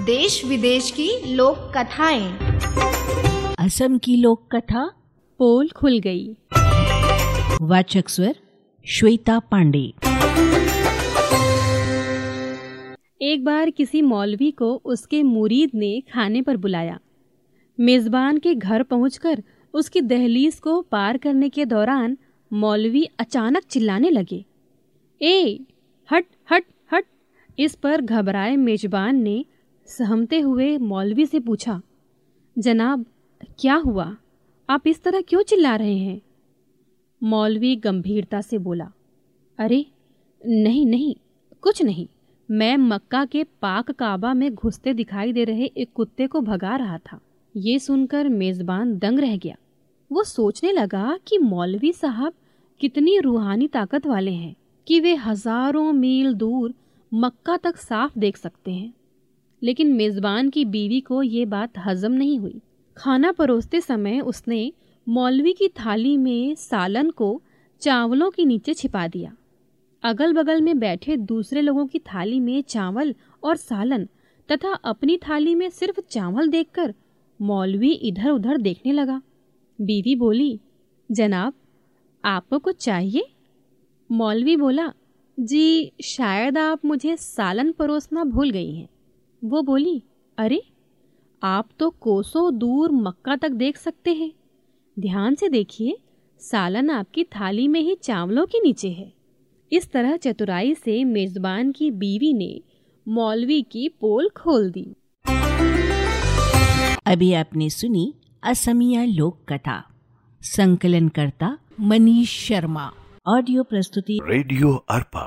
देश विदेश की लोक कथाएँ। असम की लोक कथा पोल खुल गई। वाचक स्वर श्वेता पांडे। एक बार किसी मौलवी को उसके मुरीद ने खाने पर बुलाया। मेजबान के घर पहुंचकर उसकी दहलीज को पार करने के दौरान मौलवी अचानक चिल्लाने लगे। ए हट हट हट! इस पर घबराए मेजबान ने सहमते हुए मौलवी से पूछा, जनाब, क्या हुआ? आप इस तरह क्यों चिल्ला रहे हैं? मौलवी गंभीरता से बोला, अरे, नहीं नहीं, कुछ नहीं। मैं मक्का के पाक काबा में घुसते दिखाई दे रहे एक कुत्ते को भगा रहा था। ये सुनकर मेजबान दंग रह गया। वो सोचने लगा कि मौलवी साहब कितनी रूहानी ताकत वाले हैं कि वे हज़ारों मील दूर मक्का तक साफ़ देख सकते हैं। लेकिन मेजबान की बीवी को ये बात हजम नहीं हुई। खाना परोसते समय उसने मौलवी की थाली में सालन को चावलों के नीचे छिपा दिया। अगल बगल में बैठे दूसरे लोगों की थाली में चावल और सालन तथा अपनी थाली में सिर्फ़ चावल देखकर मौलवी इधर उधर देखने लगा। बीवी बोली, जनाब, आपको कुछ चाहिए? मौलवी बोला, जी, शायद आप मुझे सालन परोसना भूल गई हैं। वो बोली अरे आप तो कोसों दूर मक्का तक देख सकते हैं। ध्यान से देखिए सालन आपकी थाली में ही चावलों के नीचे है। इस तरह चतुराई से मेजबान की बीवी ने मौलवी की पोल खोल दी। अभी आपने सुनी असमिया लोक कथा। संकलन करता मनीष शर्मा। ऑडियो प्रस्तुति रेडियो अर्पा